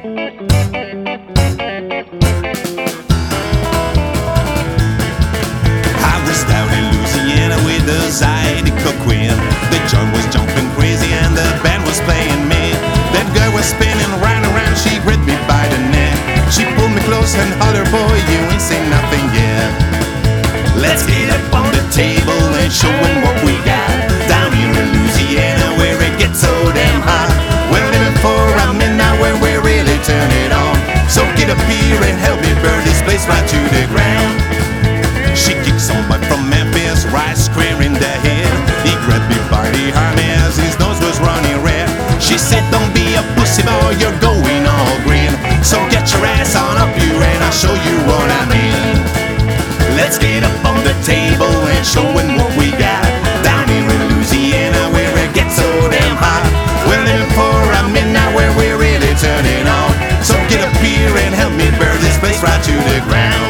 I She said, Don't be a pussy boy, you're going all green. So get your ass on up here and I'll show you what I mean. Let's get up on the table and show them what we got. Down here in Louisiana where it gets so damn hot. We're living for a midnight where we're really turning on. So get up here and help me burn this place right to the ground.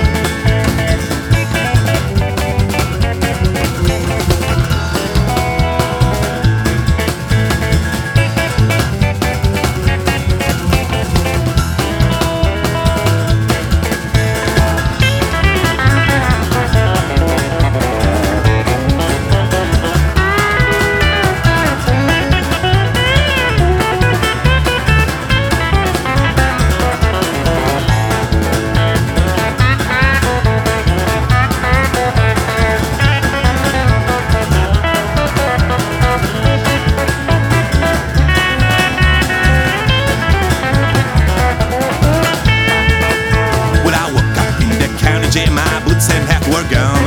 gone.